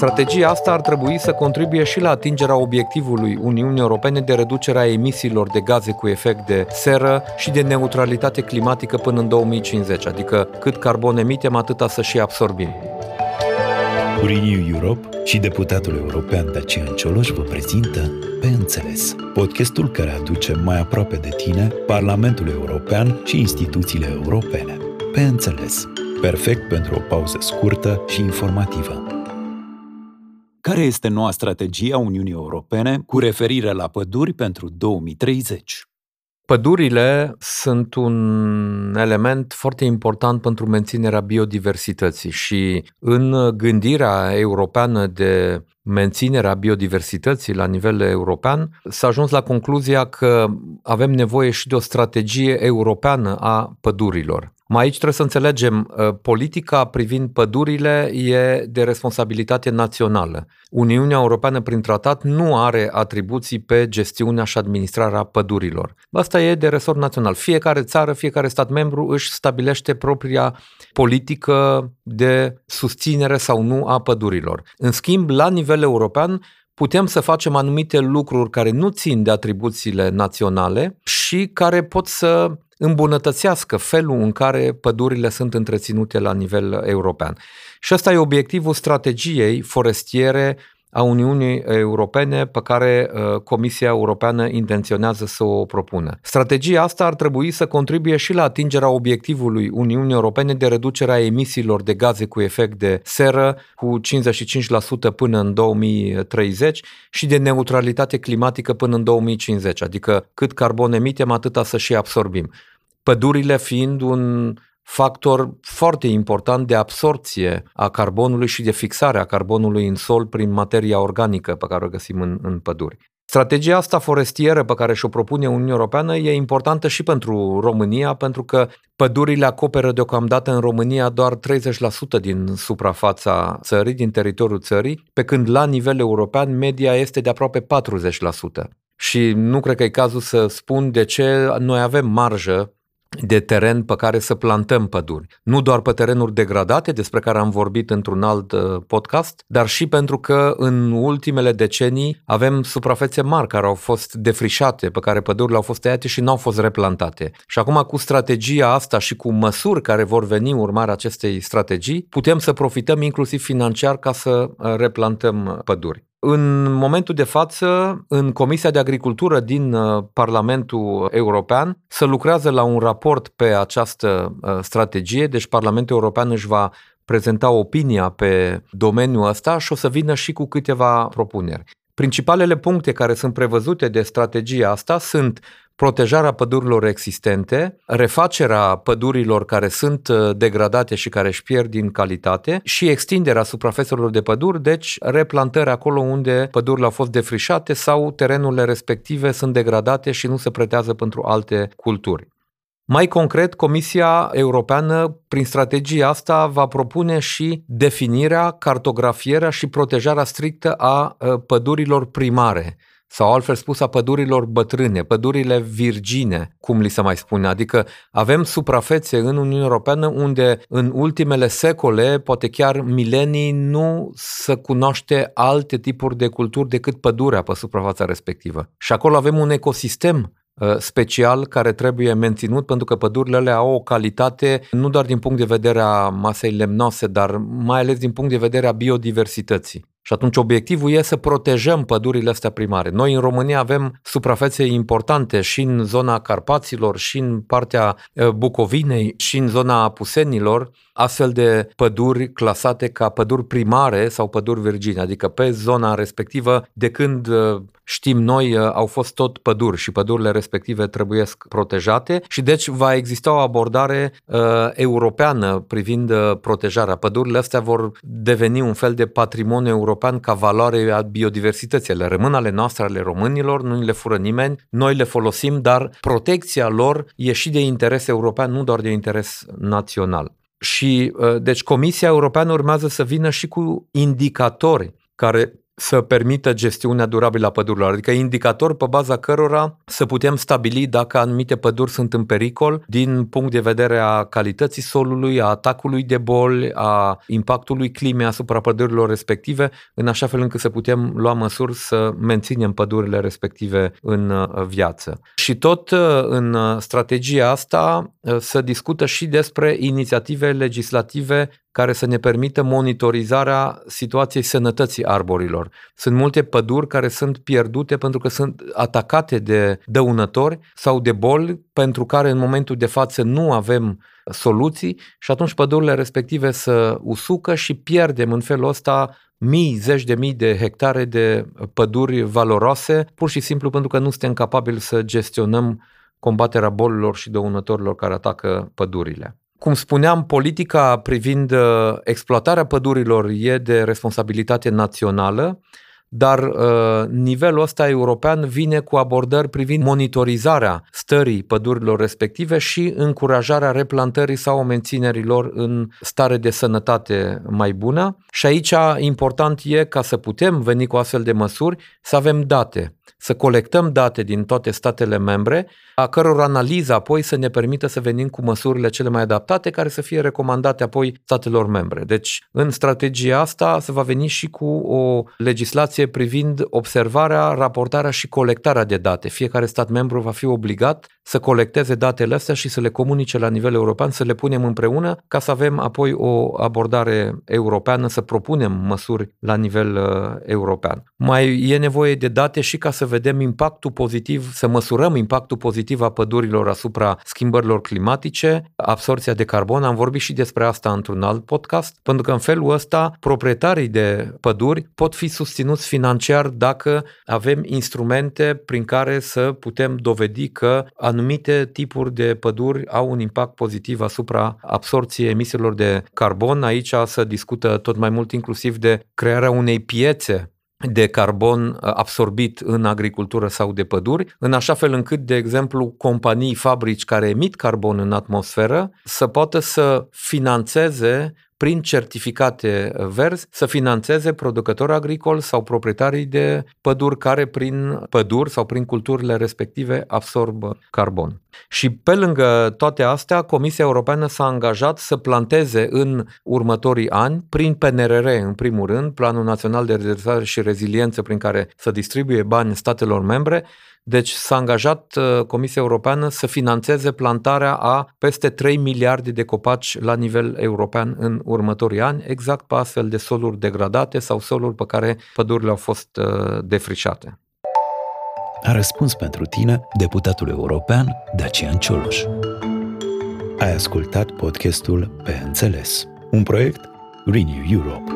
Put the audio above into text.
Strategia asta ar trebui să contribuie și la atingerea obiectivului Uniunii Europene de reducerea emisiilor de gaze cu efect de seră și de neutralitate climatică până în 2050, adică cât carbon emitem, atâta să și absorbim. Renew Europe și deputatul european Dacian Cioloș vă prezintă Pe Înțeles, podcastul care aduce mai aproape de tine Parlamentul European și instituțiile europene. Pe Înțeles, perfect pentru o pauză scurtă și informativă. Care este noua strategie a Uniunii Europene cu referire la păduri pentru 2030? Pădurile sunt un element foarte important pentru menținerea biodiversității și în gândirea europeană de menținerea biodiversității la nivel european, s-a ajuns la concluzia că avem nevoie și de o strategie europeană a pădurilor. Mai aici trebuie să înțelegem, uh, politica privind pădurile e de responsabilitate națională. Uniunea Europeană prin tratat nu are atribuții pe gestiunea și administrarea pădurilor. Asta e de resort național. Fiecare țară, fiecare stat membru își stabilește propria politică de susținere sau nu a pădurilor. În schimb, la nivel european, putem să facem anumite lucruri care nu țin de atribuțiile naționale și care pot să îmbunătățească felul în care pădurile sunt întreținute la nivel european. Și ăsta e obiectivul strategiei forestiere a Uniunii Europene pe care uh, Comisia Europeană intenționează să o propună. Strategia asta ar trebui să contribuie și la atingerea obiectivului Uniunii Europene de reducerea emisiilor de gaze cu efect de seră cu 55% până în 2030 și de neutralitate climatică până în 2050, adică cât carbon emitem, atâta să și absorbim. Pădurile fiind un factor foarte important de absorție a carbonului și de fixare a carbonului în sol prin materia organică pe care o găsim în, în păduri. Strategia asta forestieră pe care și-o propune Uniunea Europeană e importantă și pentru România, pentru că pădurile acoperă deocamdată în România doar 30% din suprafața țării, din teritoriul țării, pe când la nivel european media este de aproape 40%. Și nu cred că e cazul să spun de ce noi avem marjă de teren pe care să plantăm păduri. Nu doar pe terenuri degradate, despre care am vorbit într-un alt uh, podcast, dar și pentru că în ultimele decenii avem suprafețe mari care au fost defrișate, pe care pădurile au fost tăiate și nu au fost replantate. Și acum cu strategia asta și cu măsuri care vor veni urmarea acestei strategii, putem să profităm inclusiv financiar ca să uh, replantăm păduri. În momentul de față, în Comisia de Agricultură din uh, Parlamentul European se lucrează la un raport pe această uh, strategie, deci Parlamentul European își va prezenta opinia pe domeniul ăsta și o să vină și cu câteva propuneri. Principalele puncte care sunt prevăzute de strategia asta sunt protejarea pădurilor existente, refacerea pădurilor care sunt uh, degradate și care își pierd din calitate și extinderea suprafețelor de păduri, deci replantări acolo unde pădurile au fost defrișate sau terenurile respective sunt degradate și nu se pretează pentru alte culturi. Mai concret, Comisia Europeană, prin strategia asta, va propune și definirea, cartografierea și protejarea strictă a uh, pădurilor primare, sau altfel spus a pădurilor bătrâne, pădurile virgine, cum li se mai spune. Adică avem suprafețe în Uniunea Europeană unde în ultimele secole, poate chiar milenii, nu se cunoaște alte tipuri de culturi decât pădurea pe suprafața respectivă. Și acolo avem un ecosistem uh, special care trebuie menținut pentru că pădurile alea au o calitate nu doar din punct de vedere a masei lemnoase, dar mai ales din punct de vedere a biodiversității. Și atunci obiectivul e să protejăm pădurile astea primare. Noi în România avem suprafețe importante și în zona Carpaților, și în partea Bucovinei, și în zona Apusenilor, astfel de păduri clasate ca păduri primare sau păduri virgine, adică pe zona respectivă, de când știm noi, au fost tot păduri și pădurile respective trebuie protejate și deci va exista o abordare uh, europeană privind uh, protejarea. Pădurile astea vor deveni un fel de patrimoniu european ca valoare a biodiversității. Le rămân ale noastre, ale românilor, nu le fură nimeni, noi le folosim, dar protecția lor e și de interes european, nu doar de interes național. Și deci Comisia Europeană urmează să vină și cu indicatori care să permită gestiunea durabilă a pădurilor, adică indicator pe baza cărora să putem stabili dacă anumite păduri sunt în pericol din punct de vedere a calității solului, a atacului de boli, a impactului climei asupra pădurilor respective, în așa fel încât să putem lua măsuri să menținem pădurile respective în uh, viață. Și tot uh, în strategia asta se discută și despre inițiative legislative care să ne permită monitorizarea situației sănătății arborilor. Sunt multe păduri care sunt pierdute pentru că sunt atacate de dăunători sau de boli pentru care în momentul de față nu avem soluții și atunci pădurile respective să usucă și pierdem în felul ăsta mii, zeci de mii de hectare de păduri valoroase, pur și simplu pentru că nu suntem capabili să gestionăm combaterea bolilor și dăunătorilor care atacă pădurile. Cum spuneam, politica privind uh, exploatarea pădurilor e de responsabilitate națională, dar uh, nivelul ăsta european vine cu abordări privind monitorizarea stării pădurilor respective și încurajarea replantării sau menținerii lor în stare de sănătate mai bună. Și aici important e ca să putem veni cu astfel de măsuri să avem date să colectăm date din toate statele membre, a căror analiză apoi să ne permită să venim cu măsurile cele mai adaptate care să fie recomandate apoi statelor membre. Deci, în strategia asta se va veni și cu o legislație privind observarea, raportarea și colectarea de date. Fiecare stat membru va fi obligat să colecteze datele astea și să le comunice la nivel european, să le punem împreună ca să avem apoi o abordare europeană, să propunem măsuri la nivel uh, european. Mai e nevoie de date și ca să vedem impactul pozitiv, să măsurăm impactul pozitiv a pădurilor asupra schimbărilor climatice, absorția de carbon. Am vorbit și despre asta într-un alt podcast, pentru că în felul ăsta proprietarii de păduri pot fi susținuți financiar dacă avem instrumente prin care să putem dovedi că anumite tipuri de păduri au un impact pozitiv asupra absorției emisiilor de carbon. Aici se discută tot mai mult inclusiv de crearea unei piețe de carbon uh, absorbit în agricultură sau de păduri, în așa fel încât, de exemplu, companii, fabrici care emit carbon în atmosferă să poată să financeze prin certificate verzi să financeze producători agricoli sau proprietarii de păduri care prin păduri sau prin culturile respective absorb carbon. Și pe lângă toate astea, Comisia Europeană s-a angajat să planteze în următorii ani, prin PNRR în primul rând, Planul Național de Redresare și Reziliență prin care să distribuie bani statelor membre, deci s-a angajat uh, Comisia Europeană să financeze plantarea a peste 3 miliarde de copaci la nivel european în următorii ani, exact pe astfel de soluri degradate sau soluri pe care pădurile au fost uh, defrișate. A răspuns pentru tine deputatul european Dacian Cioloș. Ai ascultat podcastul Pe Înțeles, un proiect Renew Europe.